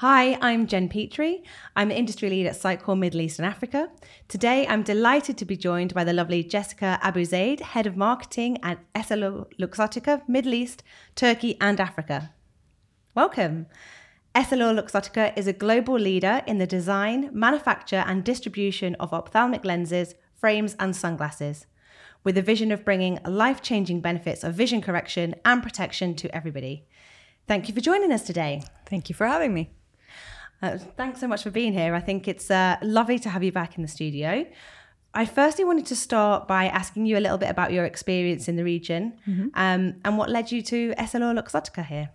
Hi, I'm Jen Petrie. I'm the industry lead at Sitecore Middle East and Africa. Today, I'm delighted to be joined by the lovely Jessica Abouzeid, Head of Marketing at EssilorLuxottica, Middle East, Turkey, and Africa. Welcome. EssilorLuxottica is a global leader in the design, manufacture, and distribution of ophthalmic lenses, frames, and sunglasses, with a vision of bringing life changing benefits of vision correction and protection to everybody. Thank you for joining us today. Thank you for having me. Uh, thanks so much for being here. I think it's uh, lovely to have you back in the studio. I firstly wanted to start by asking you a little bit about your experience in the region mm-hmm. um, and what led you to EssilorLuxottica here.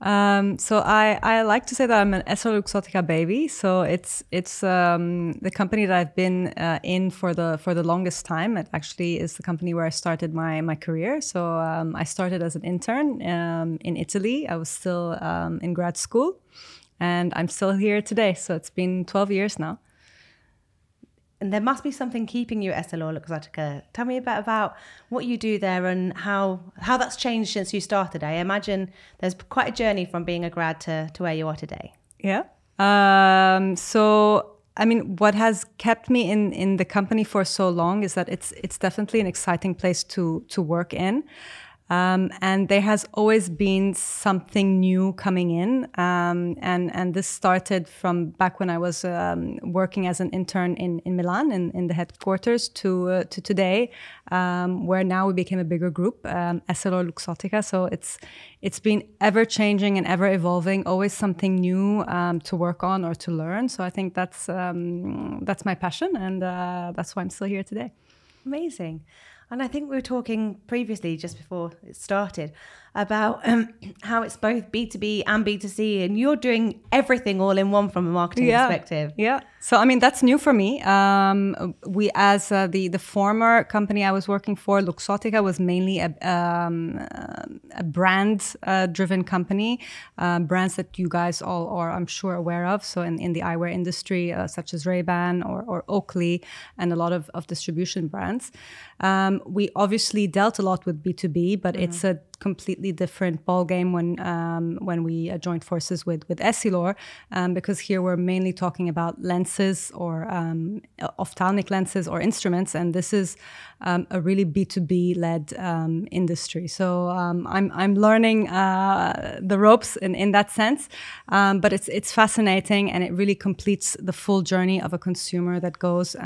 Um, so I, I like to say that I'm an EssilorLuxottica baby. So it's it's um, the company that I've been uh, in for the for the longest time. It actually is the company where I started my my career. So um, I started as an intern um, in Italy. I was still um, in grad school, and I'm still here today. So it's been 12 years now. And there must be something keeping you at EssilorLuxottica. Tell me a bit about what you do there and how how that's changed since you started. I imagine there's quite a journey from being a grad to, to where you are today. Yeah. Um, so I mean, what has kept me in in the company for so long is that it's it's definitely an exciting place to to work in. Um, and there has always been something new coming in. Um, and, and this started from back when I was um, working as an intern in, in Milan, in, in the headquarters, to, uh, to today, um, where now we became a bigger group, um, EssilorLuxottica. So it's, it's been ever changing and ever evolving, always something new um, to work on or to learn. So I think that's, um, that's my passion, and uh, that's why I'm still here today. Amazing. And I think we were talking previously, just before it started, about um, how it's both B2B and B2C, and you're doing everything all in one from a marketing yeah. perspective. Yeah. So, I mean, that's new for me. Um, we, as uh, the, the former company I was working for, Luxottica, was mainly a, um, a brand uh, driven company, uh, brands that you guys all are, I'm sure, aware of. So, in, in the eyewear industry, uh, such as Ray-Ban or, or Oakley, and a lot of, of distribution brands. Um, we obviously dealt a lot with B2B, but mm-hmm. it's a completely different ball game when um, when we uh, joined forces with with Essilor, um, because here we're mainly talking about lenses or um, ophthalmic lenses or instruments, and this is um, a really B two B led um, industry. So um, I'm I'm learning uh, the ropes in, in that sense, but it's it's fascinating and it really completes the full journey of a consumer that goes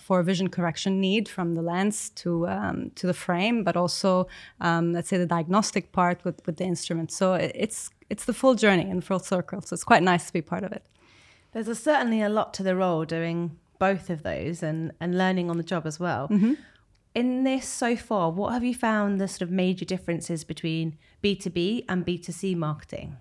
for a vision correction need from the lens to to the frame, but also let's say the diagnostic part with, with the instrument. So it's it's the full journey in full circle. So it's quite nice to be part of it. There's a, certainly a lot to the role doing both of those and, and learning on the job as well. Mm-hmm. In this so far, what have you found the sort of major differences between B2B and B2C marketing?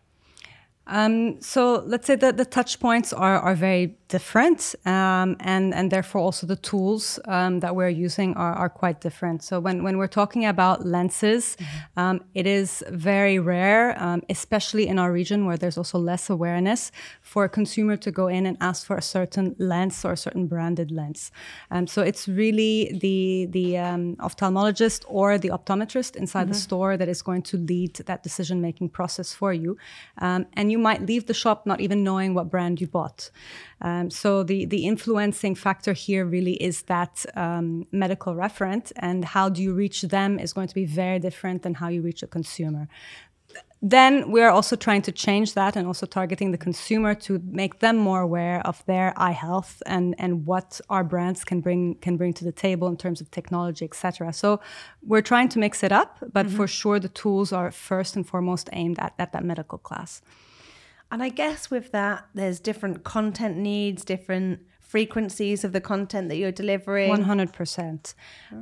Um, so let's say that the touch points are, are very different, um, and and therefore also the tools um, that we're using are, are quite different. So when, when we're talking about lenses, mm-hmm. Um, it is very rare, um, especially in our region where there's also less awareness for a consumer to go in and ask for a certain lens or a certain branded lens. Um, so it's really the the ophthalmologist or the optometrist inside mm-hmm. the store that is going to lead that decision making process for you, and you might leave the shop not even knowing what brand you bought. Um, so the the influencing factor here really is that um, medical referent, and how do you reach them is going to be very different than how you reach a consumer. Then we are also trying to change that and also targeting the consumer to make them more aware of their eye health and, and what our brands can bring can bring to the table in terms of technology, etc. So we're trying to mix it up, but mm-hmm. for sure the tools are first and foremost aimed at, at that medical class. And I guess with that, there's different content needs, different frequencies of the content that you're delivering. One hundred percent.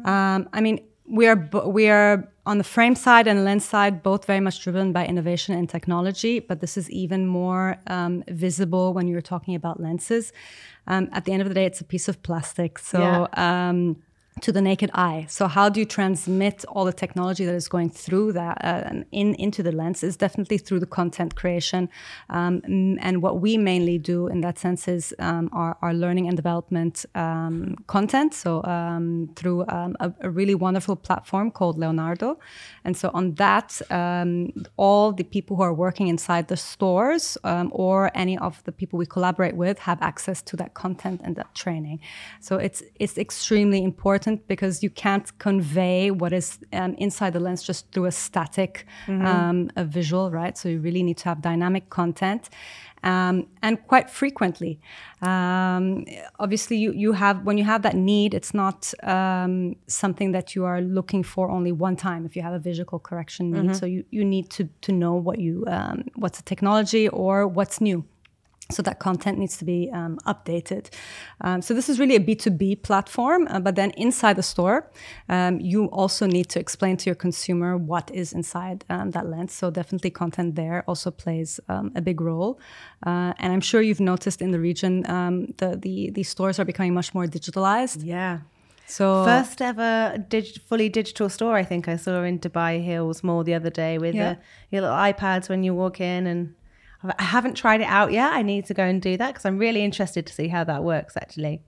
Um, I mean, we are we are on the frame side and lens side both very much driven by innovation and technology, but this is even more um, visible when you're talking about lenses. Um, at the end of the day, it's a piece of plastic, so. Yeah. Um, to the naked eye. So how do you transmit all the technology that is going through that uh, in into the lens is definitely through the content creation. Um, and what we mainly do in that sense is um, our, our, learning and development um, content. So um, through um, a, a, really wonderful platform called Leonardo. And so on that, um, all the people who are working inside the stores or any of the people we collaborate with have access to that content and that training. So it's it's extremely important important because you can't convey what is um, inside the lens just through a static mm-hmm. um, a visual, right? So you really need to have dynamic content. Um, and quite frequently. Um, obviously, you, you have when you have that need, it's not um, something that you are looking for only one time. If you have a visual correction need, mm-hmm. so you, you need to to know what you um, what's the technology or what's new so that content needs to be um, updated. Um, so this is really a B2B platform, uh, but then inside the store, um, you also need to explain to your consumer what is inside um, that lens. So definitely content there also plays um, a big role. Uh, and I'm sure you've noticed in the region, um, the, the, the stores are becoming much more digitalized. Yeah. So first ever dig- fully digital store, I think I saw in Dubai Hills Mall the other day with yeah. the, your little iPads when you walk in and I haven't tried it out yet. I need to go and do that because I'm really interested to see how that works actually.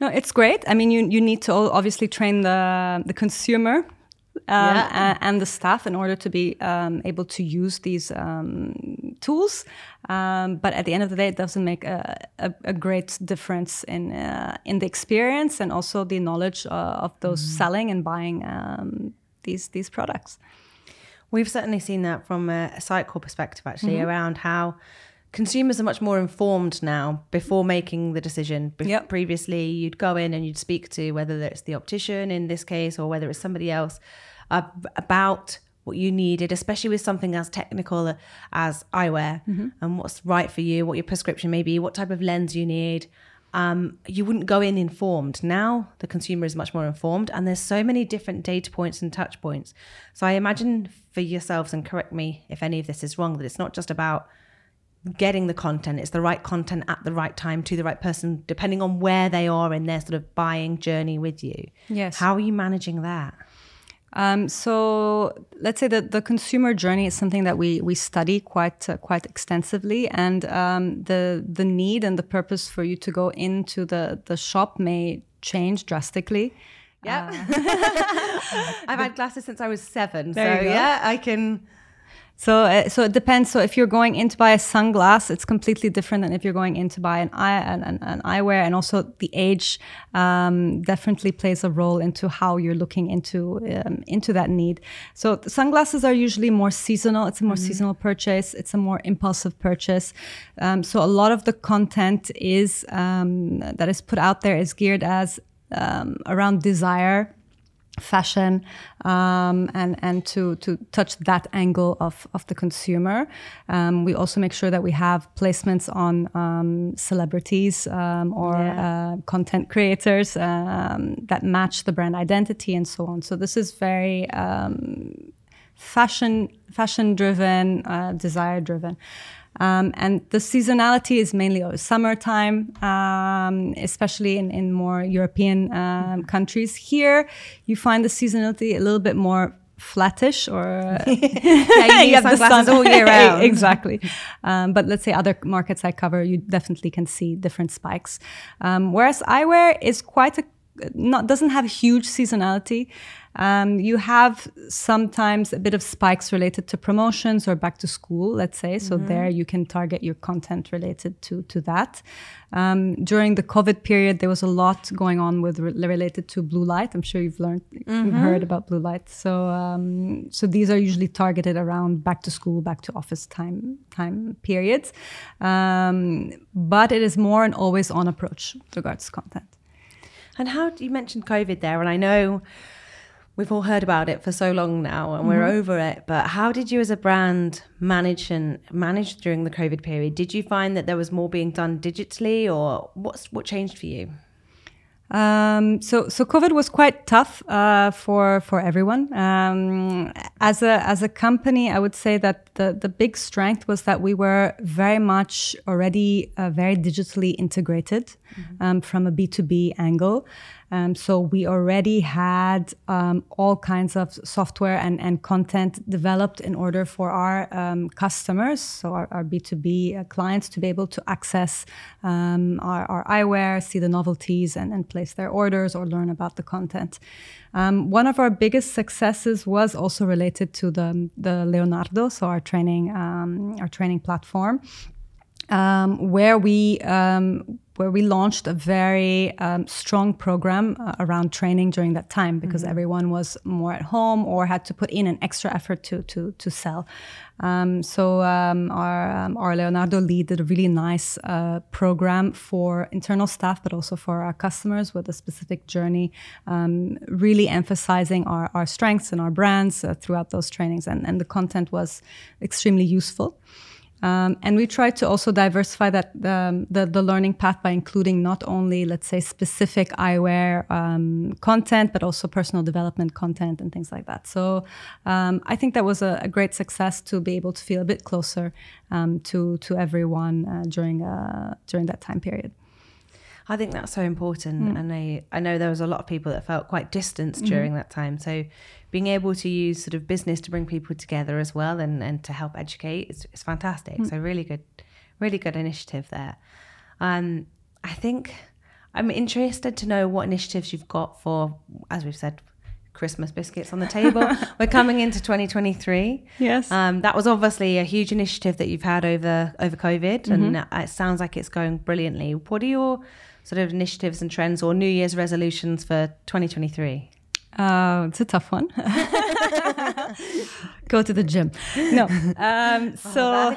No, it's great. I mean, you, you need to obviously train the, the consumer um, yeah. and the staff in order to be um, able to use these um, tools. Um, but at the end of the day, it doesn't make a, a, a great difference in uh, in the experience and also the knowledge uh, of those mm. selling and buying um, these these products. We've certainly seen that from a, a Sitecore perspective, actually, mm-hmm. around how consumers are much more informed now before making the decision. Be- yep. Previously, you'd go in and you'd speak to whether it's the optician in this case or whether it's somebody else uh, about what you needed, especially with something as technical as eyewear mm-hmm. and what's right for you, what your prescription may be, what type of lens you need um, you wouldn't go in informed. Now the consumer is much more informed, and there's so many different data points and touch points. So I imagine for yourselves, and correct me if any of this is wrong, that it's not just about getting the content, it's the right content at the right time to the right person, depending on where they are in their sort of buying journey with you. Yes. How are you managing that? Um, so let's say that the consumer journey is something that we we study quite uh, quite extensively, and um, the the need and the purpose for you to go into the the shop may change drastically. Yeah, uh, I've had glasses since I was seven, so yeah, I can so, uh, so it depends. So, if you're going in to buy a sunglass, it's completely different than if you're going in to buy an eye an, an, an eyewear, and also the age um, definitely plays a role into how you're looking into um, into that need. So, sunglasses are usually more seasonal. It's a more mm-hmm. seasonal purchase. It's a more impulsive purchase. Um, so, a lot of the content is um, that is put out there is geared as um, around desire fashion um, and and to to touch that angle of of the consumer. Um, we also make sure that we have placements on um, celebrities um, or yeah. uh, content creators um, that match the brand identity and so on. So this is very um, fashion fashion driven, uh, desire driven. Um, and the seasonality is mainly summertime, um, especially in, in more European um, countries. Here, you find the seasonality a little bit more flattish or yeah, you use sunglasses all year round. exactly. Um, but let's say other markets I cover, you definitely can see different spikes. Um, whereas eyewear is quite a not doesn't have huge seasonality. Um, you have sometimes a bit of spikes related to promotions or back to school, let's say. So mm-hmm. there you can target your content related to to that. Um, during the COVID period, there was a lot going on with re- related to blue light. I'm sure you've learned, mm-hmm. you've heard about blue light. So um, so these are usually targeted around back to school, back to office time time periods. Um, but it is more an always on approach regards content. And how you mentioned COVID there, and I know we've all heard about it for so long now and mm-hmm. we're over it but how did you as a brand manage and manage during the covid period did you find that there was more being done digitally or what's what changed for you um, so, so COVID was quite tough uh, for for everyone. Um, as a as a company, I would say that the the big strength was that we were very much already uh, very digitally integrated mm-hmm. um, from a B two B angle. Um, so we already had um, all kinds of software and, and content developed in order for our um, customers, so our, our B2B uh, clients, to be able to access um, our, our, eyewear, see the novelties, and, and place their orders or learn about the content. Um, one of our biggest successes was also related to the, the Leonardo, so our training, um, our training platform um, where we um, where we launched a very um, strong program uh, around training during that time because mm-hmm. everyone was more at home or had to put in an extra effort to to to sell. Um, so um, our um, our Leonardo lead did a really nice uh, program for internal staff, but also for our customers with a specific journey, really emphasizing our, our strengths and our brands uh, throughout those trainings, and and the content was extremely useful. Um, and we try to also diversify that um, the, the learning path by including not only, let's say, specific eyewear um, content, but also personal development content and things like that. So um, I think that was a, a, great success to be able to feel a bit closer um, to to everyone uh, during uh, during that time period. I think that's so important, mm. and I I know there was a lot of people that felt quite distanced mm-hmm. during that time. So being able to use sort of business to bring people together as well and, and to help educate is, is fantastic. Mm. So really good, really good initiative there. Um, I think I'm interested to know what initiatives you've got for, as we've said, Christmas biscuits on the table. We're coming into 2023. Yes. Um, that was obviously a huge initiative that you've had over over COVID, mm-hmm. and it sounds like it's going brilliantly. What are your sort of initiatives and trends or New Year's resolutions for 2023? Uh, it's a tough one. Go to the gym. No. Um, oh, so. Oh,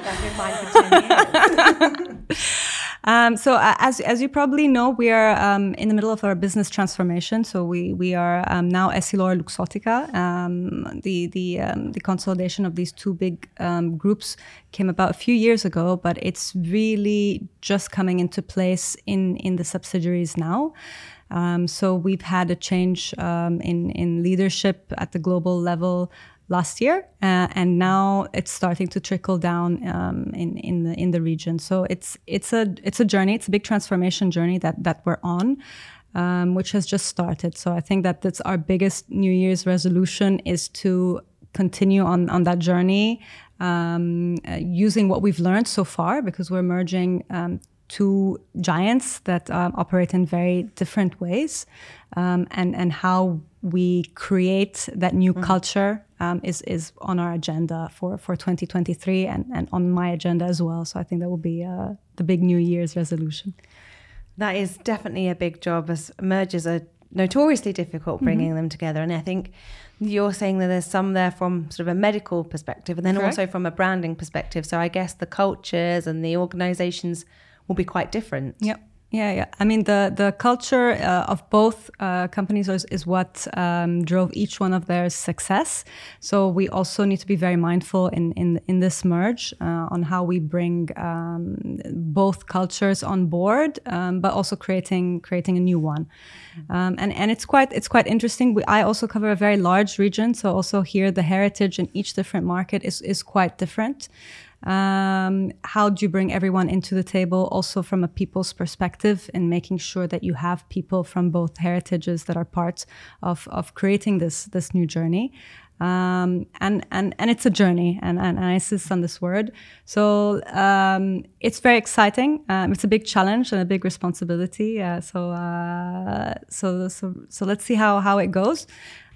um, so uh, as as you probably know, we are um, in the middle of our business transformation. So we we are um, now Essilor Luxottica. Um, the the um, the consolidation of these two big um, groups came about a few years ago, but it's really just coming into place in in the subsidiaries now. So we've had a change in in leadership at the global level last year, uh, and now it's starting to trickle down um, in in the in the region. So it's it's a it's a journey. It's a big transformation journey that that we're on. Um, which has just started. So I think that that's our biggest New Year's resolution is to continue on on that journey um, uh, using what we've learned so far because we're merging um, two giants that um, operate in very different ways, um, and and how we create that new mm-hmm. culture um, is is on our agenda for for 2023 and and on my agenda as well. So I think that will be uh, the big New Year's resolution. That is definitely a big job, as mergers are notoriously difficult bringing mm-hmm. them together, and I think you're saying that there's some there from sort of a medical perspective and then Correct. also from a branding perspective. So I guess the cultures and the organizations will be quite different. Yep. Yeah, yeah. I mean, the the culture uh, of both uh, companies is, is what um, drove each one of their success. So we also need to be very mindful in in, in this merge uh, on how we bring um, both cultures on board, um, but also creating creating a new one. Um, and and it's quite it's quite interesting. We, I also cover a very large region, so also here the heritage in each different market is is quite different. Um, how do you bring everyone into the table, also from a people's perspective, and making sure that you have people from both heritages that are part of, of creating this this new journey. Um, and and and it's a journey, and, and, and I insist on this word. So um, it's very exciting. Um, it's a big challenge and a big responsibility. Uh, so uh, so so so let's see how how it goes.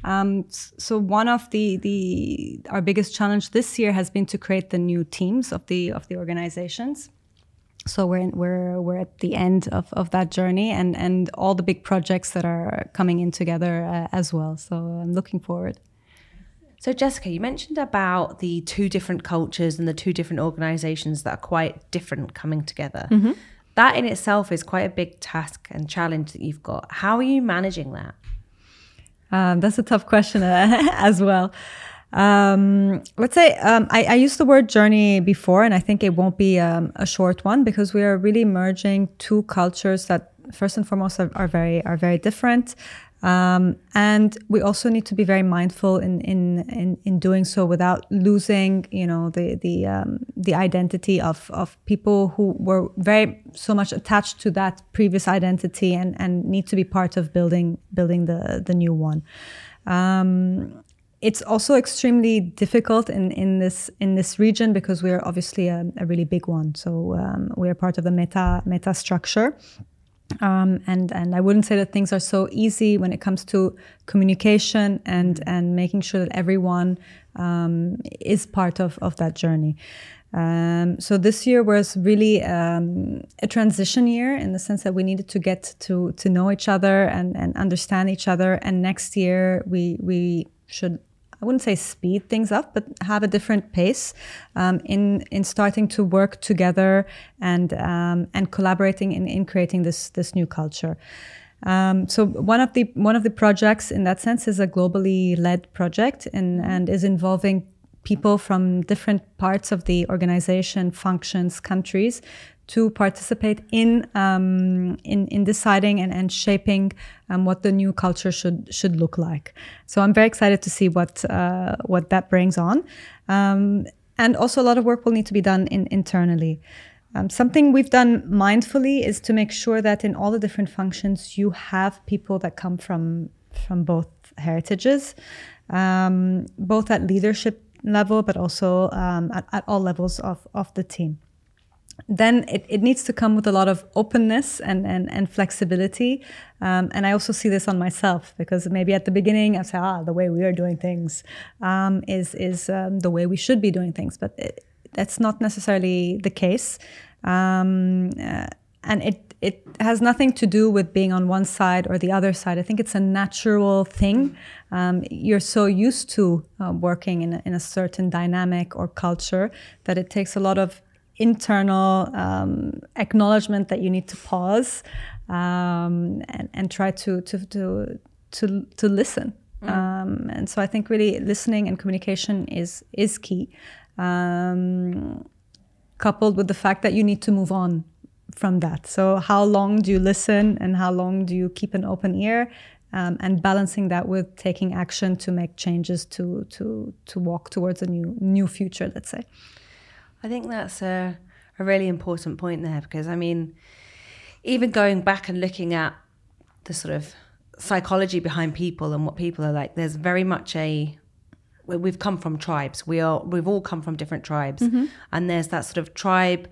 Um, so one of the the our biggest challenge this year has been to create the new teams of the of the organizations. So we're in, we're we're at the end of, of that journey and and all the big projects that are coming in together uh, as well. So I'm looking forward. So Jessica, you mentioned about the two different cultures and the two different organizations that are quite different coming together. Mm-hmm. That in itself is quite a big task and challenge that you've got. How are you managing that? Um, that's a tough question as well. Um, let's say um, I, I, used the word journey before, and I think it won't be um, a short one because we are really merging two cultures that, first and foremost, are, are very are very different. Um, and we also need to be very mindful in, in, in, in doing so without losing, you know, the, the, um, the identity of, of people who were very so much attached to that previous identity and, and need to be part of building, building the, the new one. Um, it's also extremely difficult in, in this in this region because we're obviously a, a really big one. So um, we are part of the meta meta structure, um, and and I wouldn't say that things are so easy when it comes to communication and and making sure that everyone um, is part of of that journey. Um, so this year was really um, a transition year in the sense that we needed to get to to know each other and and understand each other. And next year we we should I wouldn't say speed things up, but have a different pace um, in in starting to work together and um, and collaborating in, in creating this this new culture. Um, so one of the one of the projects in that sense is a globally led project and and is involving people from different parts of the organization, functions, countries to participate in um, in, in deciding and, and shaping um, what the new culture should should look like. So I'm very excited to see what uh, what that brings on, um, and also a lot of work will need to be done in, internally. Um, something we've done mindfully is to make sure that in all the different functions you have people that come from from both heritages, um, both at leadership level, but also um, at, at all levels of, of the team then it, it needs to come with a lot of openness and, and, and flexibility. Um, and I also see this on myself because maybe at the beginning I say, ah, the way we are doing things um, is, is um, the way we should be doing things. But it, that's not necessarily the case. Um, uh, and it, it has nothing to do with being on one side or the other side. I think it's a natural thing. Um, you're so used to uh, working in a, in a certain dynamic or culture that it takes a lot of internal um, acknowledgement that you need to pause um, and, and try to to to to, to listen. Mm. Um, and so I think really listening and communication is is key, um, coupled with the fact that you need to move on from that. So how long do you listen and how long do you keep an open ear? Um, and balancing that with taking action to make changes to to to walk towards a new new future, let's say. I think that's a, a really important point there because, I mean, even going back and looking at the sort of psychology behind people and what people are like, there's very much a we've come from tribes. We are we've all come from different tribes, mm-hmm. and there's that sort of tribe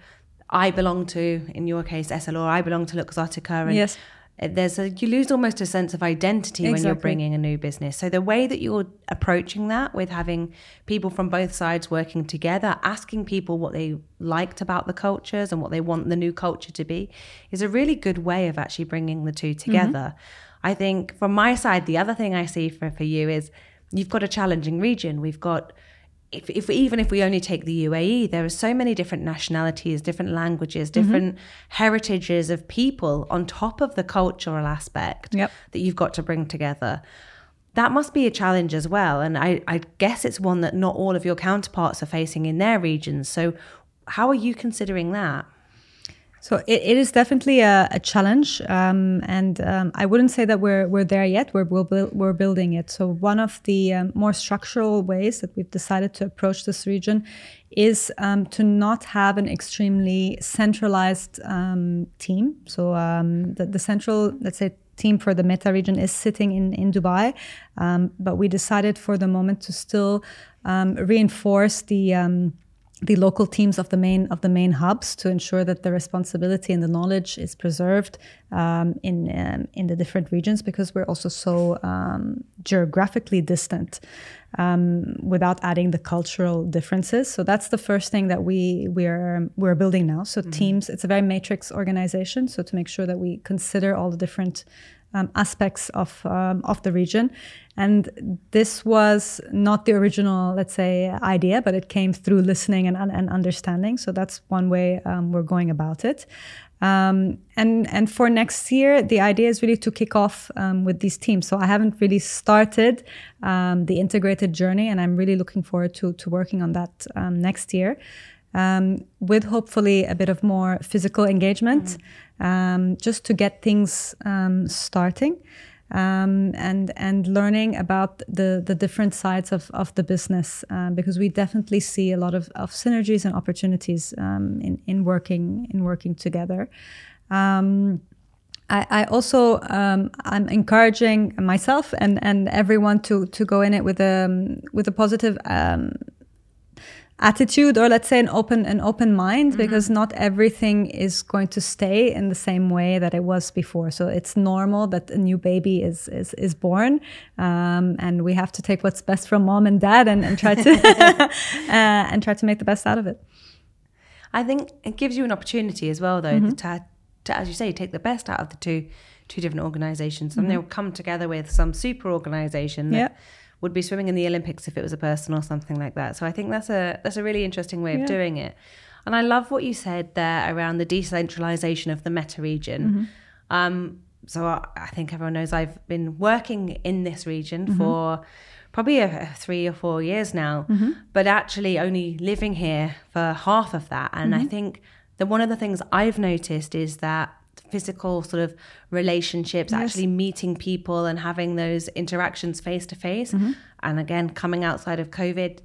I belong to. In your case, Essilor, I belong to Luxottica, and yes there's a you lose almost a sense of identity exactly. when you're bringing a new business so the way that you're approaching that with having people from both sides working together asking people what they liked about the cultures and what they want the new culture to be is a really good way of actually bringing the two together mm-hmm. i think from my side the other thing i see for, for you is you've got a challenging region we've got if, if even if we only take the UAE, there are so many different nationalities, different languages, mm-hmm. different mm-hmm. heritages of people on top of the cultural aspect yep. that you've got to bring together. That must be a challenge as well. And I, I guess it's one that not all of your counterparts are facing in their regions. So, how are you considering that? So it, it is definitely a, a challenge, um, and um, I wouldn't say that we're we're there yet. We're we're, we're building it. So one of the um, more structural ways that we've decided to approach this region is um, to not have an extremely centralized um, team. So um, the, the central, let's say, team for the Meta region is sitting in in Dubai, but we decided for the moment to still reinforce the the local teams of the main of the main hubs to ensure that the responsibility and the knowledge is preserved um, in um, in the different regions because we're also so um, geographically distant um, without adding the cultural differences. So that's the first thing that we we're we're building now. So mm-hmm. teams, it's a very matrix organization. So to make sure that we consider all the different um, aspects of um, of the region. And this was not the original, let's say, idea, but it came through listening and, and understanding. So that's one way um, we're going about it. Um, and and for next year, the idea is really to kick off um, with these teams. So I haven't really started um, the integrated journey, and I'm really looking forward to to working on that um, next year. Um, with hopefully a bit of more physical engagement, mm-hmm. Um, just to get things um, starting. um, and and learning about the the different sides of, of the business uh, because we definitely see a lot of, of synergies and opportunities um, in in working in working together. Um, I, I, also um, I'm encouraging myself and, and everyone to to go in it with a with a positive um, attitude or let's say an open an open mind mm-hmm. because not everything is going to stay in the same way that it was before so it's normal that a new baby is is, is born um, and we have to take what's best from mom and dad and, and try to uh, and try to make the best out of it i think it gives you an opportunity as well though mm-hmm. to, to as you say take the best out of the two two different organizations and mm-hmm. they'll come together with some super organization that yeah would be swimming in the Olympics if it was a person or something like that. So I think that's a that's a really interesting way of yeah. doing it. And I love what you said there around the decentralization of the meta region. Mm-hmm. Um, so I, I, think everyone knows I've been working in this region mm-hmm. for probably a, a three or four years now, mm-hmm. but actually only living here for half of that. And I mm-hmm. think that one of the things I've noticed is that physical sort of relationships, yes. actually meeting people and having those interactions face to face. And again, coming outside of COVID,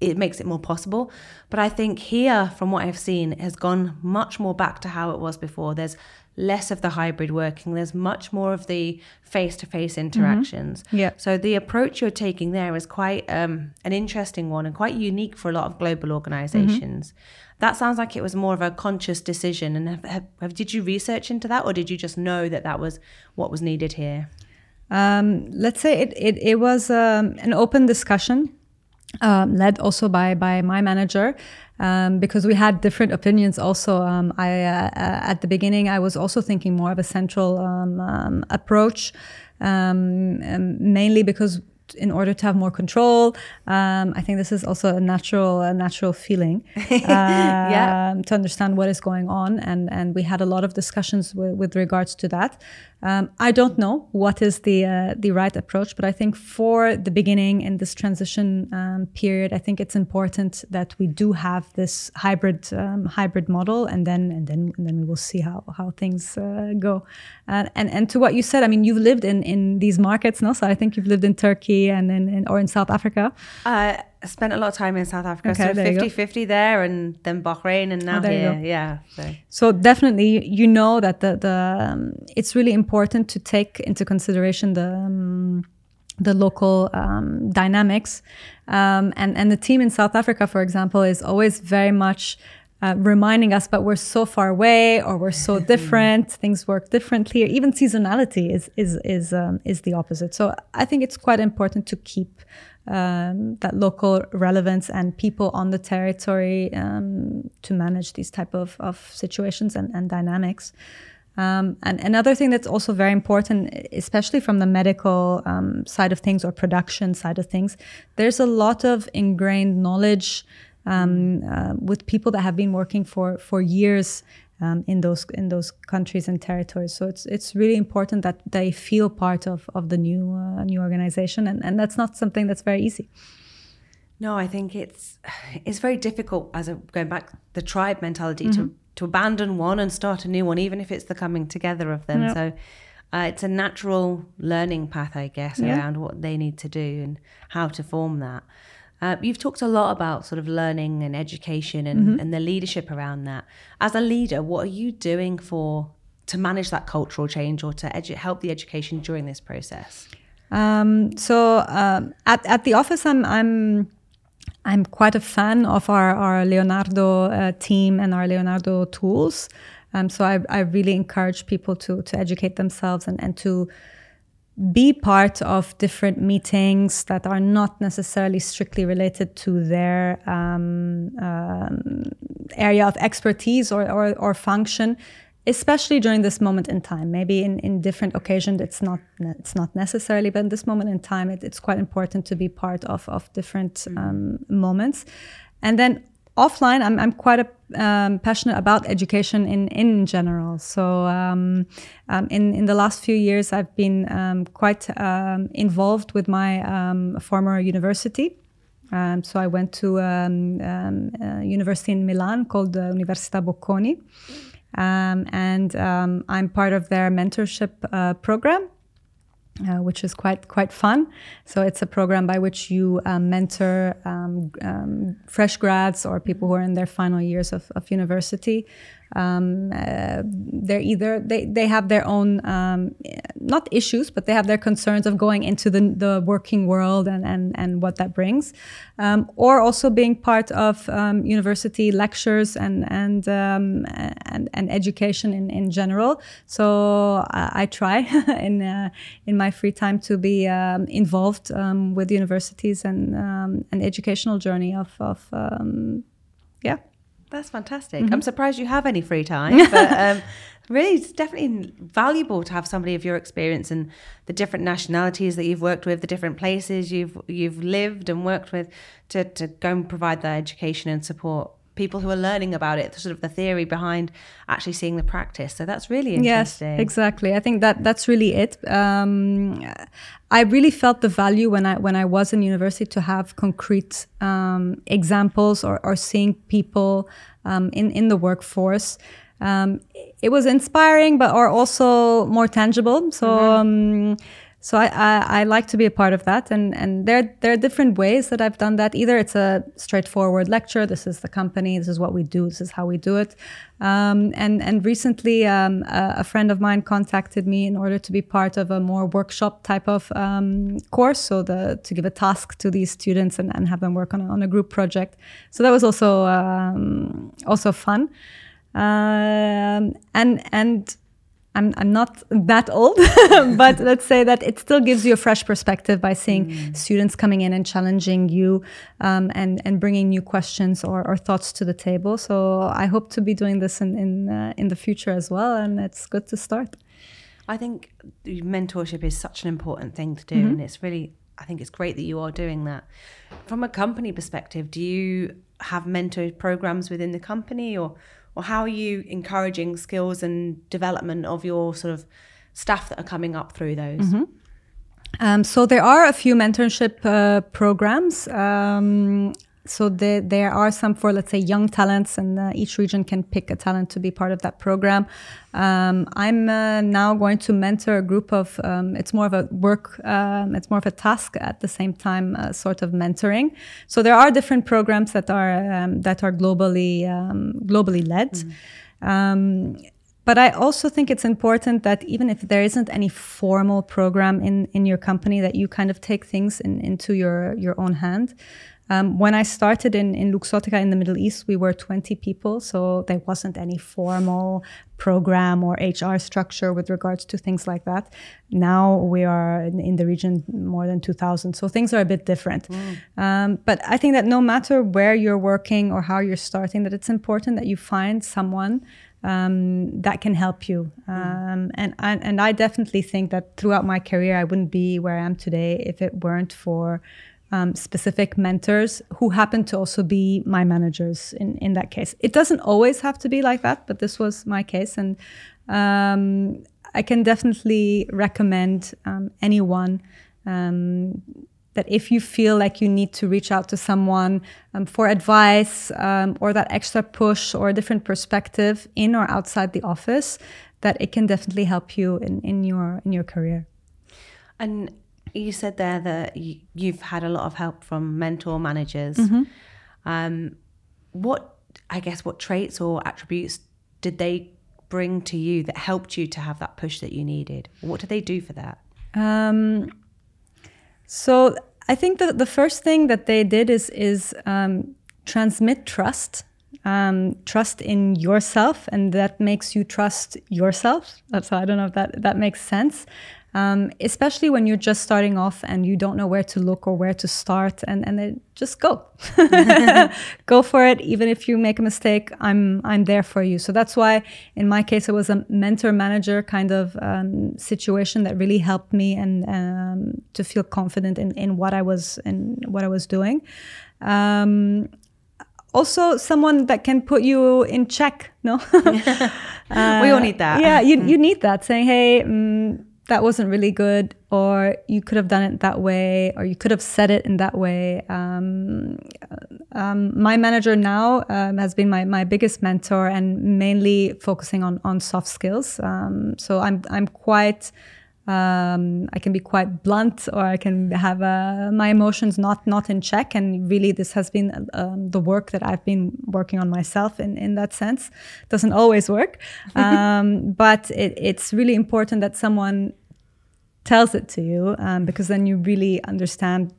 it makes it more possible. But I think here, from what I've seen, has gone much more back to how it was before. There's less of the hybrid working. There's much more of the face-to-face interactions. Mm-hmm. Yeah. So the approach you're taking there is quite um, an interesting one and quite unique for a lot of global organizations. Mm-hmm that sounds like it was more of a conscious decision. And have, have, have, did you research into that, or did you just know that that was what was needed here? Um, let's say it, it, it was um, an open discussion, um, led also by, by my manager. Um, because we had different opinions. Also, um, I uh, uh, at the beginning I was also thinking more of a central um, approach, mainly because in order to have more control. Um, I think this is also a natural, a natural feeling uh, yeah. to understand what is going on, and and we had a lot of discussions with, with regards to that. Um, I don't know what is the uh, the right approach, but I think for the beginning in this transition um, period, I think it's important that we do have this hybrid um, hybrid model, and then and then and then we will see how how things uh, go. Uh, and and to what you said, I mean, you've lived in in these markets, no? So I think you've lived in Turkey and in, in or in South Africa. Uh, I spent a lot of time in South Africa, okay, so 50 50 there, and then Bahrain, and now oh, here. Yeah. So. so. definitely, you know that the, the um, it's really important to take into consideration the um, the local um, dynamics, um, and and the team in South Africa, for example, is always very much. Uh, reminding us, but we're so far away, or we're so different. Things work differently. Even seasonality is is is um, is the opposite. So I think it's quite important to keep um, that local relevance and people on the territory um, to manage these type of, of situations and, and dynamics. Um, and another thing that's also very important, especially from the medical um, side of things or production side of things, there's a lot of ingrained knowledge um, uh, with people that have been working for for years um, in those in those countries and territories. So it's it's really important that they feel part of of the new uh, new organization, and and that's not something that's very easy. No, I think it's it's very difficult as a, going back the tribe mentality mm-hmm. to to abandon one and start a new one, even if it's the coming together of them. Yep. So. Uh, it's a natural learning path, I guess, yeah. around what they need to do and how to form that. Uh, you've talked a lot about sort of learning and education and, mm-hmm. and the leadership around that. As a leader, what are you doing for to manage that cultural change or to edu- help the education during this process? Um, so um, at, at the office, I'm, I'm I'm quite a fan of our, our Leonardo uh, team and our Leonardo tools. Um, so I, I really encourage people to to educate themselves and, and to be part of different meetings that are not necessarily strictly related to their um, um, area of expertise or, or, or, function, especially during this moment in time. Maybe in, in different occasions it's not it's not necessarily, but in this moment in time, it, it's quite important to be part of of different mm-hmm. um, moments. And then offline, I'm, I'm quite a, um, passionate about education in, in general. So um, um, in, in the last few years, I've been um, quite um, involved with my um, former university. so I went to a university in Milan called the Università Bocconi. and I'm part of their mentorship uh, program. Uh, which is quite quite fun. So it's a program by which you um, mentor um, um, fresh grads or people who are in their final years of, of university. Um, uh, they're either they, they have their own um, not issues, but they have their concerns of going into the, the working world and, and, and what that brings, um, or also being part of university lectures and and and, and education in, in general. So I, I try in uh, in my free time to be um, involved um, with universities and um, an educational journey of, of um, yeah. That's fantastic. Mm-hmm. I'm surprised you have any free time, but um, really, it's definitely valuable to have somebody of your experience and the different nationalities that you've worked with, the different places you've you've lived and worked with, to to go and provide that education and support people who are learning about it, sort of the theory behind actually seeing the practice. So that's really interesting. Yes, exactly. I think that that's really it. Um, I really felt the value when I when I was in university to have concrete um, examples or, or seeing people um, in in the workforce. Um, it was inspiring, but or also more tangible. So. Mm-hmm um, so I, I, I, like to be a part of that, and and there there are different ways that I've done that. Either it's a straightforward lecture. This is the company. This is what we do. This is how we do it. Um, and and recently, um, a, a, friend of mine contacted me in order to be part of a more workshop type of um, course. So the to give a task to these students and, and have them work on a, on a group project. So that was also um, also fun. Um, and and I'm, I'm not that old, but let's say that it still gives you a fresh perspective by seeing mm. students coming in and challenging you um, and, and bringing new questions or, or, thoughts to the table. So I hope to be doing this in, in, uh, in the future as well, and it's good to start. I think mentorship is such an important thing to do, mm-hmm. and it's really, I think it's great that you are doing that. From a company perspective, do you have mentor programs within the company or? Or how are you encouraging skills and development of your sort of staff that are coming up through those? Mm-hmm. Um, so there are a few mentorship uh, programs. Um, so there, there are some for let's say young talents and uh, each region can pick a talent to be part of that program um, i'm uh, now going to mentor a group of um, it's more of a work um, it's more of a task at the same time uh, sort of mentoring so there are different programs that are um, that are globally um, globally led mm-hmm. But I also think it's important that even if there isn't any formal program in, in your company, that you kind of take things in, into your, your own hand. Um, when I started in, in Luxottica in the Middle East, we were 20 people, so there wasn't any formal program or HR structure with regards to things like that. Now we are in, in the region more than 2,000, so things are a bit different. Mm. Um, but I think that no matter where you're working or how you're starting, that it's important that you find someone um, that can help you. Mm. Um, and, I, and I definitely think that throughout my career, I wouldn't be where I am today if it weren't for um, specific mentors who happen to also be my managers in, in that case. It doesn't always have to be like that, but this was my case. And um, I can definitely recommend um, anyone um, that if you feel like you need to reach out to someone um, for advice um, or that extra push or a different perspective in or outside the office, that it can definitely help you in, in your in your career. And you said there that you've had a lot of help from mentor managers. Mm-hmm. Um, what, I guess, what traits or attributes did they bring to you that helped you to have that push that you needed? What did they do for that? Um, so I think the, the first thing that they did is is um, transmit trust. Um, trust in yourself, and that makes you trust yourself. So I don't know if that that makes sense um, especially when you're just starting off and you don't know where to look or where to start and, and then just go. Go for it. Even if you make a mistake i'm i'm there for you. So that's why in my case it was a mentor manager kind of um, situation that really helped me and um, to feel confident in, in what i was in what i was doing. Um, also someone that can put you in check no? Uh, we all need that. Yeah you, you need that. Saying hey um, that wasn't really good, or you could have done it that way, or you could have said it in that way. Um, um, my manager now um, has been my, my biggest mentor and mainly focusing on, on soft skills. Um, so I'm, I'm quite um, I can be quite blunt, or I can have uh, my emotions not not in check. And really, this has been um, the work that I've been working on myself in in that sense. Doesn't always work, um, but it, it's really important that someone tells it to you um, because then you really understand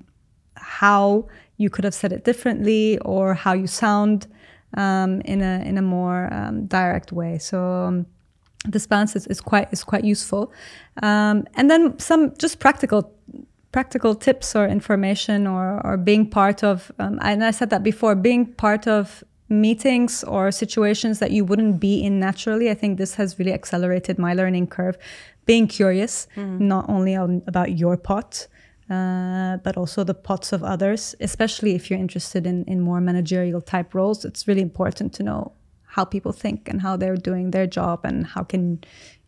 how you could have said it differently or how you sound um, in a in a more um, direct way. So this balance is, is quite is quite useful. Um, and then some just practical practical tips or information or or being part of um, and I said that before being part of meetings or situations that you wouldn't be in naturally. I think this has really accelerated my learning curve. Being curious, mm. not only on, about your pot, uh, but also the pots of others, especially if you're interested in, in more managerial type roles. It's really important to know how people think and how they're doing their job and how can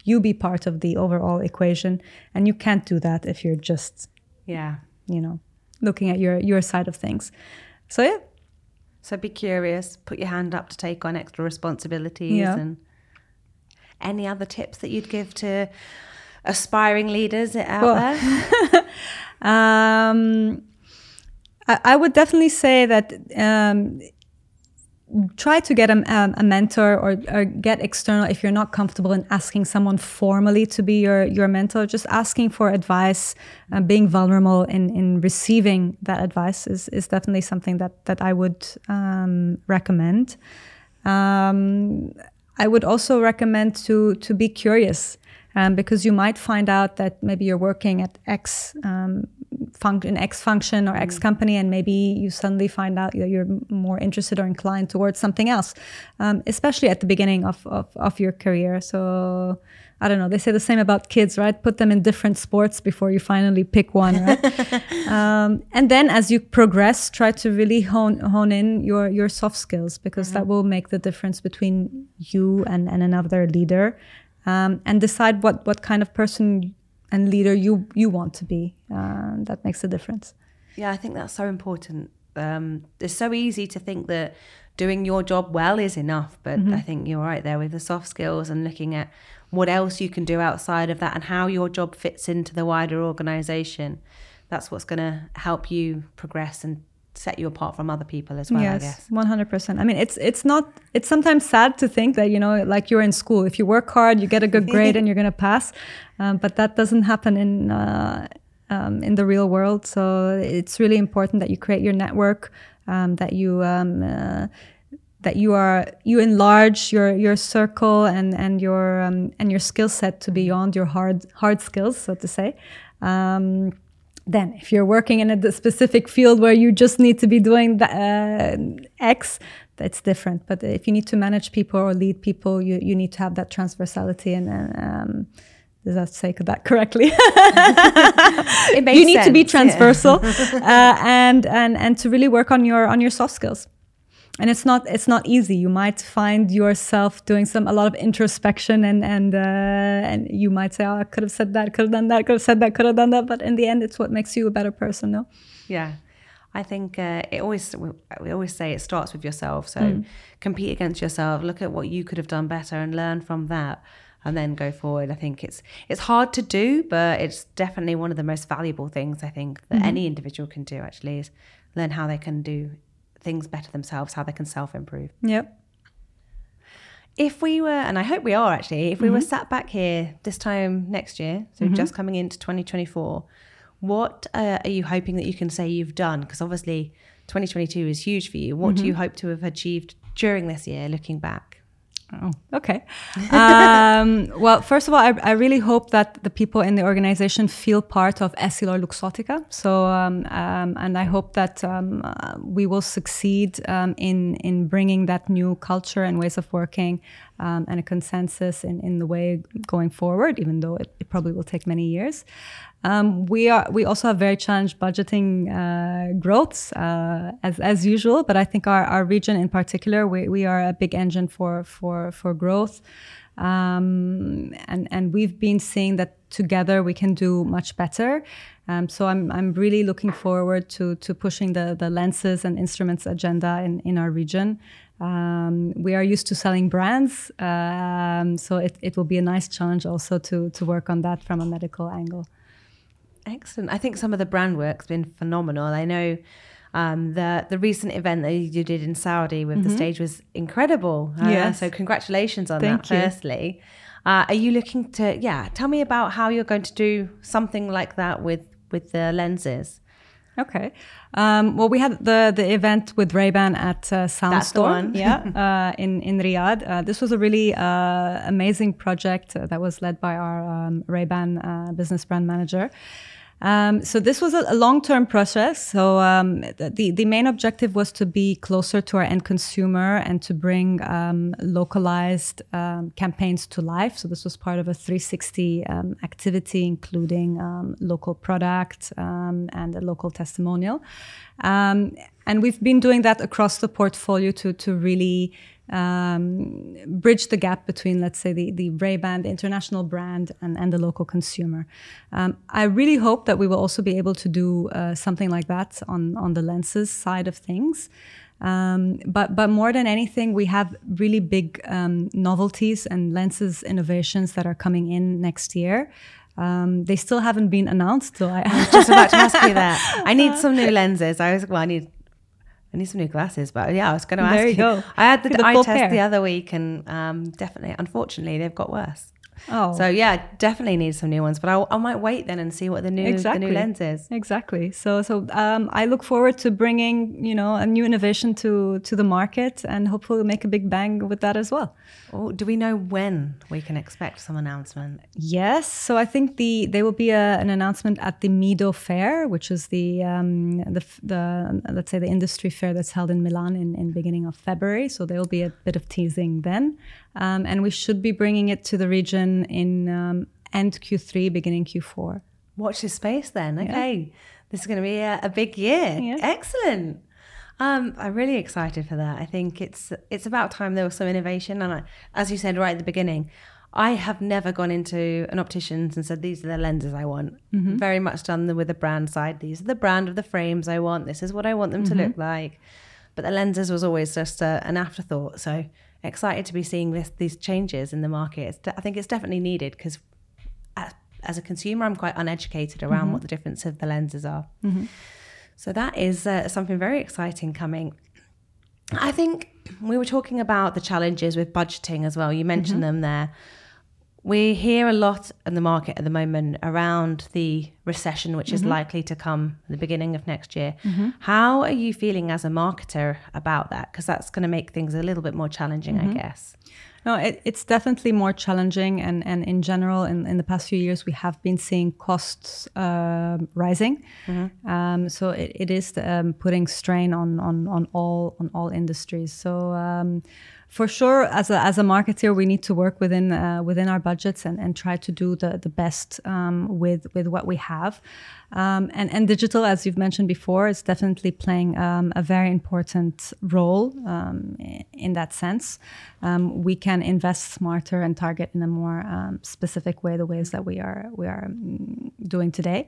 you be part of the overall equation. And you can't do that if you're just yeah. you know looking at your your side of things. So yeah. So be curious. Put your hand up to take on extra responsibilities yeah. and any other tips that you'd give to aspiring leaders out well, there? um, I, I, would definitely say that um, try to get a, a mentor or, or, get external if you're not comfortable in asking someone formally to be your, your mentor. Just asking for advice uh, being vulnerable in, in receiving that advice is, is definitely something that, that i would um, recommend. Um, i would also recommend to, to be curious um, because you might find out that maybe you're working at X um, function, X function or X mm. company, and maybe you suddenly find out that you're more interested or inclined towards something else, um, especially at the beginning of, of, of your career. So I don't know. They say the same about kids, right? Put them in different sports before you finally pick one, right? um, and then as you progress, try to really hone hone in your your soft skills because mm-hmm. that will make the difference between you and, and another leader um, and decide what what kind of person and leader you you want to be. Uh, that makes a difference. Yeah, I think that's so important. Um, it's so easy to think that doing your job well is enough, but mm-hmm. I think you're right there with the soft skills and looking at what else you can do outside of that and how your job fits into the wider organization. That's what's going to help you progress and set you apart from other people as well. Yes, one hundred percent. I mean, it's it's not. It's sometimes sad to think that you know, like you're in school. If you work hard, you get a good grade, and you're gonna pass. Um, but that doesn't happen in uh, um, in the real world. So it's really important that you create your network, um, that you. Um, uh, that you are you enlarge your your circle and and your um, and your skill set to beyond your hard hard skills, so to say. Um, then, if you're working in a specific field where you just need to be doing the, uh, X, that's different. But if you need to manage people or lead people, you, you need to have that transversality and. Um, does that say that correctly? you need sense, to be transversal yeah. uh, and and and to really work on your on your soft skills and it's not it's not easy you might find yourself doing some a lot of introspection and and uh, and you might say oh i could have said that could have done that could have said that could have done that but in the end it's what makes you a better person no yeah I think uh, it always we always say it starts with yourself. So mm. compete against yourself. Look at what you could have done better and learn from that, and then go forward. I think it's it's hard to do, but it's definitely one of the most valuable things I think that mm-hmm. any individual can do. Actually, is learn how they can do things better themselves, how they can self improve. Yep. If we were, and I hope we are actually, if we mm-hmm. were sat back here this time next year, so mm-hmm. just coming into 2024, what uh, are you hoping that you can say you've done? Because obviously 2022 is huge for you. What mm-hmm. do you hope to have achieved during this year looking back? Oh, okay. um, well, first of all, I, I, really hope that the people in the organization feel part of EssilorLuxottica. So, um, um, and I hope that um, uh, we will succeed um, in in bringing that new culture and ways of working um, and a consensus in, in the way going forward, even though it, it probably will take many years. Um, we are we also have very challenged budgeting uh, growths uh, as as usual, but I think our, our region in particular we, we are a big engine for for for growth, um, and and we've been seeing that together we can do much better. Um, so I'm, I'm really looking forward to, to pushing the, the lenses and instruments agenda in, in our region. Um, we are used to selling brands, um, so it, it will be a nice challenge also to, to work on that from a medical angle. Excellent. I think some of the brand work's been phenomenal. I know um, the the recent event that you did in Saudi with mm-hmm. the stage was incredible. Uh, yeah. So congratulations on Thank that. You. Firstly, uh, are you looking to? Yeah. Tell me about how you're going to do something like that with with the lenses. Okay. Um, well, we had the the event with Ray Ban at uh, Soundstorm, yeah, uh, in in Riyadh. Uh, this was a really uh, amazing project that was led by our um, Ray Ban uh, business brand manager. Um, so this was a, long-term process. So um, the the main objective was to be closer to our end consumer and to bring um, localized um, campaigns to life. So this was part of a 360 um, activity, including um, local product and a local testimonial. and we've been doing that across the portfolio to to really um, bridge the gap between, let's say, the, the Ray-Ban, the international brand, and, and the local consumer. Um, I really hope that we will also be able to do uh, something like that on, on the lenses side of things. Um, but but more than anything, we have really big um, novelties and lenses innovations that are coming in next year. Um, they still haven't been announced, so I, I was just about to ask you that. I need some new lenses. I was well, I need I need some new glasses, but yeah, I was going to ask. There you, you. go. I had the, the eye test the other week, and um, definitely, unfortunately, they've got worse. Oh, so yeah, definitely need some new ones. But I, I might wait then and see what the new exactly. the new lens is. Exactly. So so um, I look forward to bringing you know a new innovation to to the market and hopefully make a big bang with that as well. Oh, do we know when we can expect some announcement? Yes. So I think the there will be a, an announcement at the Mido Fair, which is the um, the the let's say the industry fair that's held in Milan in in beginning of February. So there will be a bit of teasing then. Um, and we should be bringing it to the region in um, end Q3, beginning Q4. Watch this space then. Okay. Yeah. This is going to be a, a big year. Yeah. Excellent. Um, I'm really excited for that. I think it's it's about time there was some innovation. And I, as you said right at the beginning, I have never gone into an optician's and said these are the lenses I want. Mm-hmm. Very much done the, with the brand side. These are the brand of the frames I want. This is what I want them mm-hmm. to look like. But the lenses was always just a, an afterthought. So excited to be seeing this these changes in the market. De- I think it's definitely needed because as, as, a consumer, I'm quite uneducated around mm-hmm. what the difference of the lenses are. Mm-hmm. So that is uh, something very exciting coming. I think we were talking about the challenges with budgeting as well. You mentioned mm-hmm. them there. We hear a lot in the market at the moment around the recession, which mm-hmm. is likely to come at the beginning of next year. Mm-hmm. How are you feeling as a marketer about that? Because that's going to make things a little bit more challenging, mm-hmm. I guess. No, it, it's definitely more challenging, and, and in general, in, in the past few years, we have been seeing costs uh, rising. Mm-hmm. Um, so it, it is um, putting strain on, on on all on all industries. So um, for sure, as a, as a marketer, we need to work within uh, within our budgets and, and try to do the the best um, with with what we have. Um, and and digital, as you've mentioned before, is definitely playing um, a very important role um, in that sense. Um, we can invest smarter and target in a more um, specific way the ways that we are we are mm, doing today.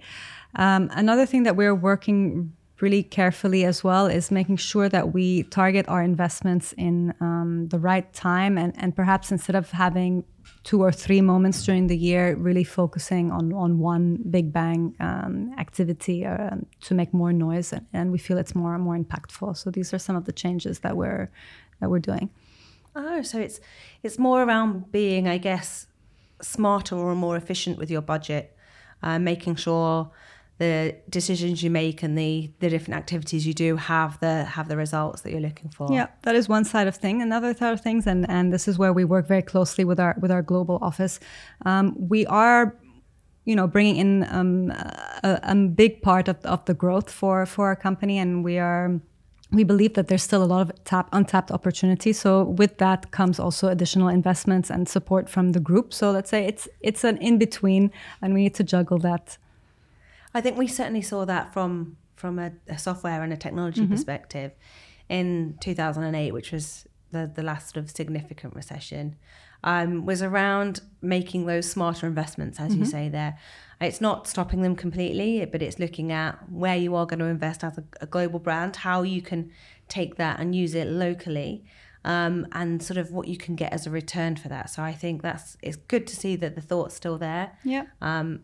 another thing that we're working really carefully as well is making sure that we target our investments in um, the right time and, and perhaps instead of having two or three moments during the year, really focusing on, on one big bang um, activity uh, to make more noise, and, and, we feel it's more and more impactful. So these are some of the changes that we're that we're doing. Oh, so it's it's more around being, I guess, smarter or more efficient with your budget, uh, making sure the decisions you make and the the different activities you do have the have the results that you're looking for. Yeah, that is one side of thing. Another side of things, and and this is where we work very closely with our with our global office. Um, we are you know bringing in um, a, a, big part of, of the growth for for our company and we are we believe that there's still a lot of tap, untapped opportunity so with that comes also additional investments and support from the group so let's say it's it's an in between and we need to juggle that I think we certainly saw that from from a, a software and a technology mm-hmm. perspective in 2008, which was the the last sort of significant recession. um, was around making those smarter investments, as you say there. It's not stopping them completely, but it's looking at where you are going to invest as a, a global brand, how you can take that and use it locally. Um, and sort of what you can get as a return for that. So I think that's it's good to see that the thought's still there. Yeah. Um,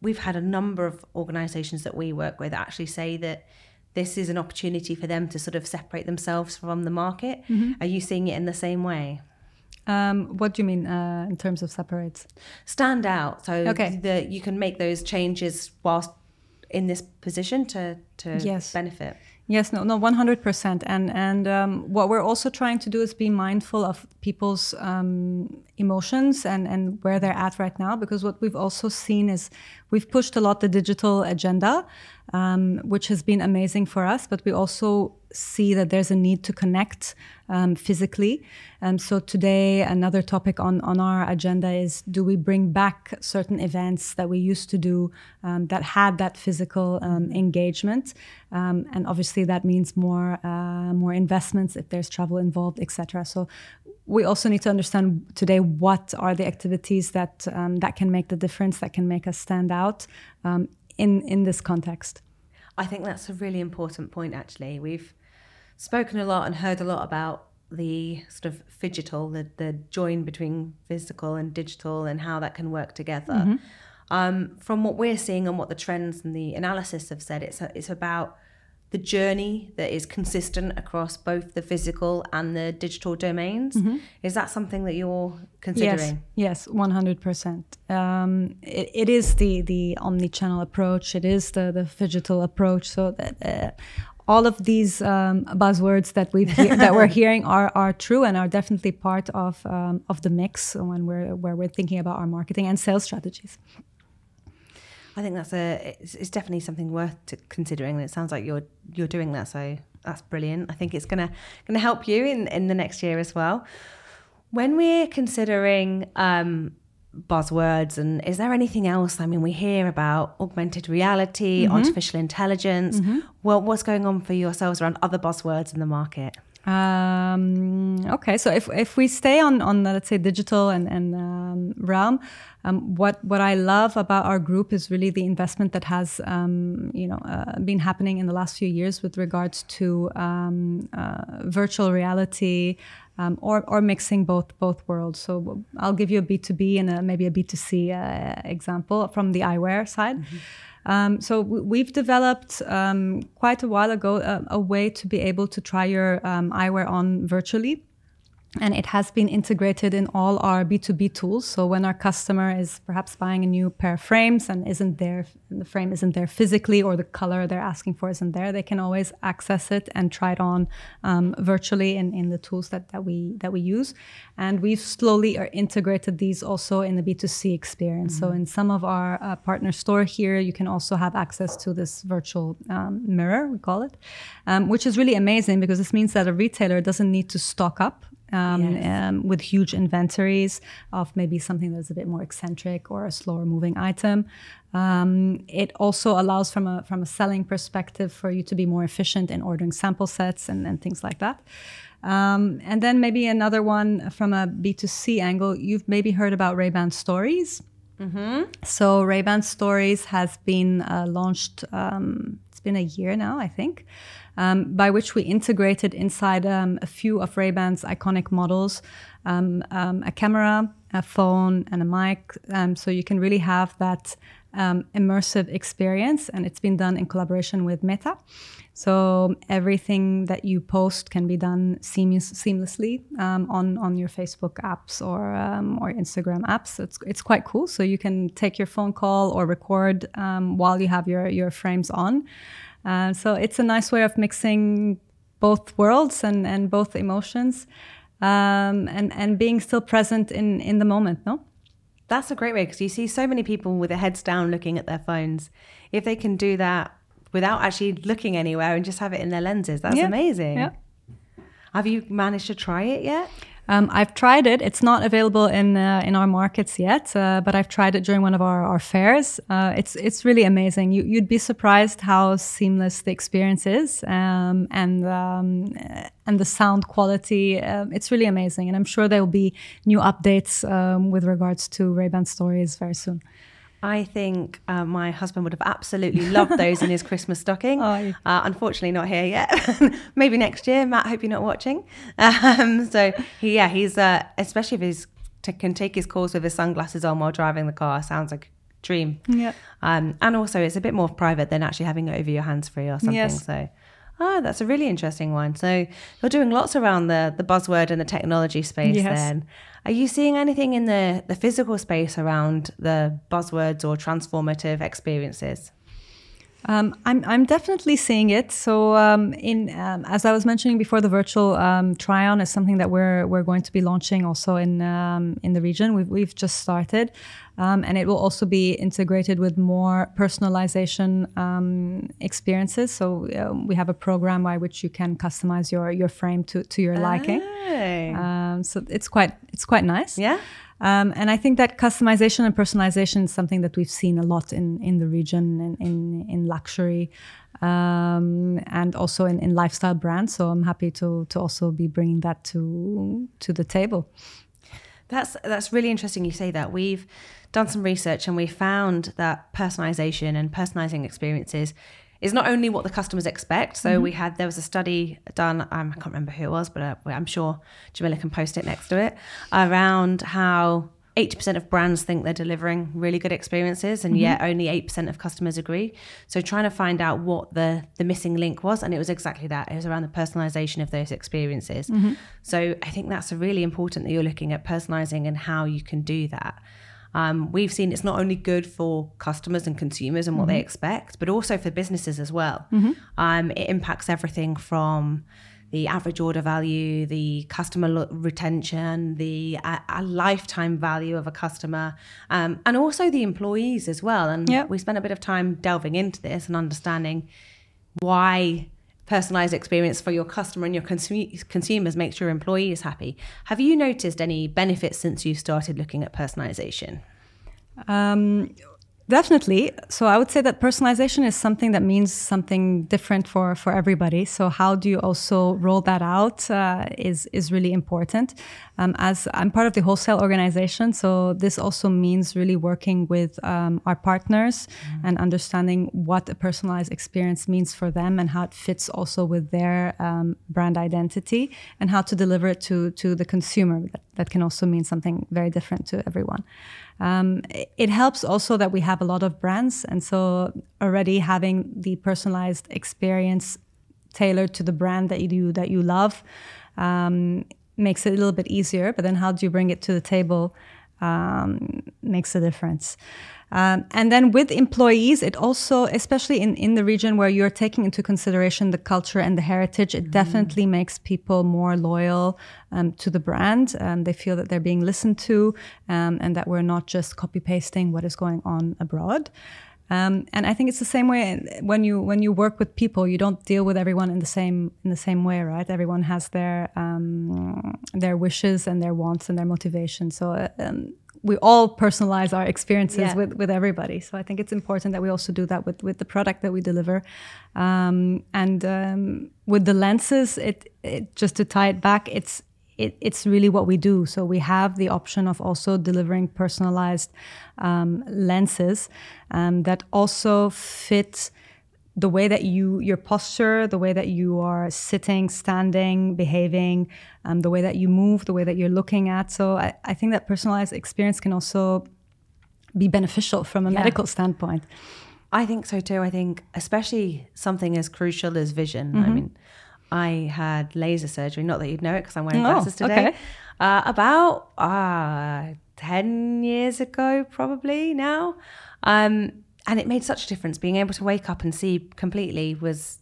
we've had a number of organisations that we work with actually say that this is an opportunity for them to sort of separate themselves from the market. Are you seeing it in the same way? Um, what do you mean uh, in terms of separates? Stand out, so Okay. that you can make those changes whilst in this position to to Yes. benefit. Yes, no, no, one hundred percent. And and um, what we're also trying to do is be mindful of people's um, emotions and and where they're at right now. Because what we've also seen is we've pushed a lot the digital agenda, um, which has been amazing for us. But we also see that there's a need to connect um, physically. Um, so today, another topic on on our agenda is: Do we bring back certain events that we used to do um, that had that physical um, engagement? Um, and obviously, that means more uh, more investments if there's travel involved, etc. So we also need to understand today what are the activities that that can make the difference, that can make us stand out in in this context. I think that's a really important point. Actually, we've spoken a lot and heard a lot about the sort of phygital, the the join between physical and digital, and how that can work together. Um, from what we're seeing and what the trends and the analysis have said, it's a, it's about the journey that is consistent across both the physical and the digital domains. Is that something that you're considering? Yes, yes, one hundred percent. Um, It is the the omni-channel approach. It is the the digital approach. So that uh, all of these um, buzzwords that we that we're hearing are are true and are definitely part of um, of the mix when we're where we're thinking about our marketing and sales strategies. I think that's a it's, it's definitely something worth to considering. And it sounds like you're you're doing that, so that's brilliant. I think it's gonna gonna help you in in the next year as well. When we're considering um, buzzwords, and is there anything else? I mean, we hear about augmented reality, artificial intelligence. Well, what's going on for yourselves around other buzzwords in the market? Um, okay, so if, if we stay on on the, let's say digital and and um, realm, um, what what I love about our group is really the investment that has um, you know uh, been happening in the last few years with regards to um, uh, virtual reality. Um, or, or mixing both both worlds. So I'll give you a B two B and a, maybe a B two C uh, example from the eyewear side. Um, so we've developed um, quite a while ago a, a way to be able to try your um, eyewear on virtually. And it has been integrated in all our B2B tools. So when our customer is perhaps buying a new pair of frames and isn't there, the frame isn't there physically, or the color they're asking for isn't there, they can always access it and try it on um, virtually in, in the tools that, that we that we use. And we've slowly integrated these also in the B2C experience. So in some of our uh, partner store here, you can also have access to this virtual um, mirror, we call it, um, which is really amazing because this means that a retailer doesn't need to stock up um, Yes. um, with huge inventories of maybe something that's a bit more eccentric or a slower moving item. Um, it also allows, from a from a selling perspective, for you to be more efficient in ordering sample sets and, and things like that. Um, and then maybe another one from a B2C angle, you've maybe heard about Ray-Ban Stories. So Ray-Ban Stories has been uh, launched. Um, it's been a year now, I think, um, by which we integrated inside um, a few of Ray-Ban's iconic models, um, um, a camera, a phone, and a mic. Um, so you can really have that um, immersive experience, and it's been done in collaboration with Meta. So everything that you post can be done seamless, seamlessly um, on on your Facebook apps or um, or Instagram apps. It's it's quite cool. So you can take your phone call or record um, while you have your your frames on. Uh, so it's a nice way of mixing both worlds and and both emotions, um, and and being still present in in the moment. No. That's a great way because you see so many people with their heads down looking at their phones. If they can do that without actually looking anywhere and just have it in their lenses, that's Yeah. amazing. Yeah. Have you managed to try it yet? Um, I've tried it. It's not available in uh, in our markets yet, uh, but I've tried it during one of our, our fairs. Uh, it's it's really amazing. You, would be surprised how seamless the experience is, um, and um, and the sound quality. Um, it's really amazing, and I'm sure there will be new updates um, with regards to Ray-Ban Stories very soon. I think uh, my husband would have absolutely loved those in his Christmas stocking. Oh, uh, unfortunately, not here yet. Maybe next year. Matt, hope you're not watching. Um, so, he, yeah, he's uh, especially if he's t- can take his calls with his sunglasses on while driving the car. Sounds like a dream. Yeah. Um, and also, it's a bit more private than actually having it over your hands free or something. Yes. So. Oh, that's a really interesting one. So you're doing lots around the the buzzword and the technology space yes. then. Are you seeing anything in the, the physical space around the buzzwords or transformative experiences? Um, I'm, I'm definitely seeing it. So, um, in um, as I was mentioning before, the virtual um, try-on is something that we're we're going to be launching also in um, in the region. We've we've just started, um, and it will also be integrated with more personalization experiences. So we have a program by which you can customize your your frame to to your liking. so it's quite it's quite nice. Yeah. Um, and I think that customization and personalization is something that we've seen a lot in, in the region and in, in luxury um, and also in, in lifestyle brands. So I'm happy to, to also be bringing that to, to the table. That's, that's really interesting you say that. We've done some research and we found that personalization and personalizing experiences is not only what the customers expect. So mm-hmm. we had there was a study done. Um, I can't remember who it was, but uh, I'm sure Jamila can post it next to it around how 80% of brands think they're delivering really good experiences and mm-hmm. yet only 8% of customers agree so trying to find out what the the missing link was and it was exactly that it was around the personalization of those experiences mm-hmm. so i think that's really important that you're looking at personalizing and how you can do that um, we've seen it's not only good for customers and consumers and what mm-hmm. they expect, but also for businesses as well. Mm-hmm. Um, it impacts everything from the average order value, the customer lo- retention, the uh, a lifetime value of a customer, um, and also the employees as well. And yep. we spent a bit of time delving into this and understanding why personalized experience for your customer and your consu- consumers makes your employees happy. Have you noticed any benefits since you started looking at personalization? Um, Definitely. So I would say that personalization is something that means something different for, for everybody. So how do you also roll that out uh, is is really important. Um, as I'm part of the wholesale organization, so this also means really working with um, our partners mm-hmm. and understanding what a personalized experience means for them and how it fits also with their um, brand identity and how to deliver it to to the consumer. That, that can also mean something very different to everyone. Um, it helps also that we have a lot of brands, and so already having the personalized experience tailored to the brand that you do that you love um, makes it a little bit easier. But then, how do you bring it to the table? Um, makes a difference. Um, and then with employees, it also, especially in, in the region where you're taking into consideration the culture and the heritage, it mm. definitely makes people more loyal um, to the brand. Um, they feel that they're being listened to um, and that we're not just copy pasting what is going on abroad. Um, and I think it's the same way when you when you work with people, you don't deal with everyone in the same in the same way, right? Everyone has their um, their wishes and their wants and their motivations. So um, we all personalize our experiences yeah. with, with everybody. So I think it's important that we also do that with, with the product that we deliver. Um, and um, with the lenses, it, it, just to tie it back, it's it, it's really what we do. So we have the option of also delivering personalized um, lenses um, that also fit the way that you your posture the way that you are sitting standing behaving um, the way that you move the way that you're looking at so I, I think that personalized experience can also be beneficial from a yeah. medical standpoint i think so too i think especially something as crucial as vision mm-hmm. i mean i had laser surgery not that you'd know it because i'm wearing oh, glasses today okay. uh, about uh, 10 years ago probably now um, and it made such a difference. Being able to wake up and see completely was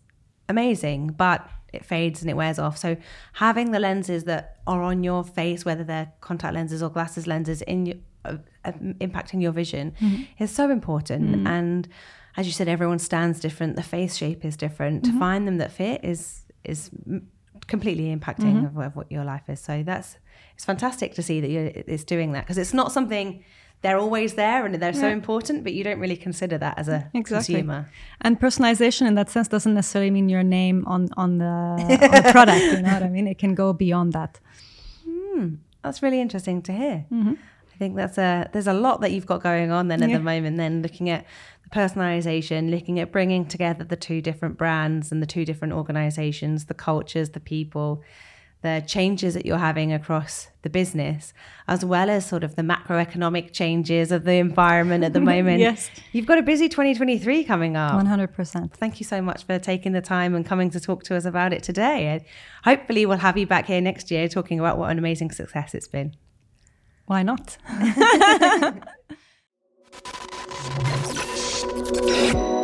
amazing, but it fades and it wears off. So having the lenses that are on your face, whether they're contact lenses or glasses lenses, in your, uh, uh, impacting your vision, mm-hmm. is so important. Mm-hmm. And as you said, everyone stands different. The face shape is different. Mm-hmm. To find them that fit is is completely impacting mm-hmm. of, of, what your life is. So that's it's fantastic to see that you're, it's doing that because it's not something they're always there and they're yeah. so important, but you don't really consider that as a exactly. consumer. And personalization in that sense doesn't necessarily mean your name on on the, on the product. You know what I mean? It can go beyond that. Mm, that's really interesting to hear. Mm-hmm. I think that's a there's a lot that you've got going on then at yeah. the moment. Then looking at the personalization, looking at bringing together the two different brands and the two different organizations, the cultures, the people the changes that you're having across the business, as well as sort of the macroeconomic changes of the environment at the moment. yes. You've got a busy 2023 coming up. 100%. Thank you so much for taking the time and coming to talk to us about it today. hopefully, we'll have you back here next year talking about what an amazing success it's been. Why not?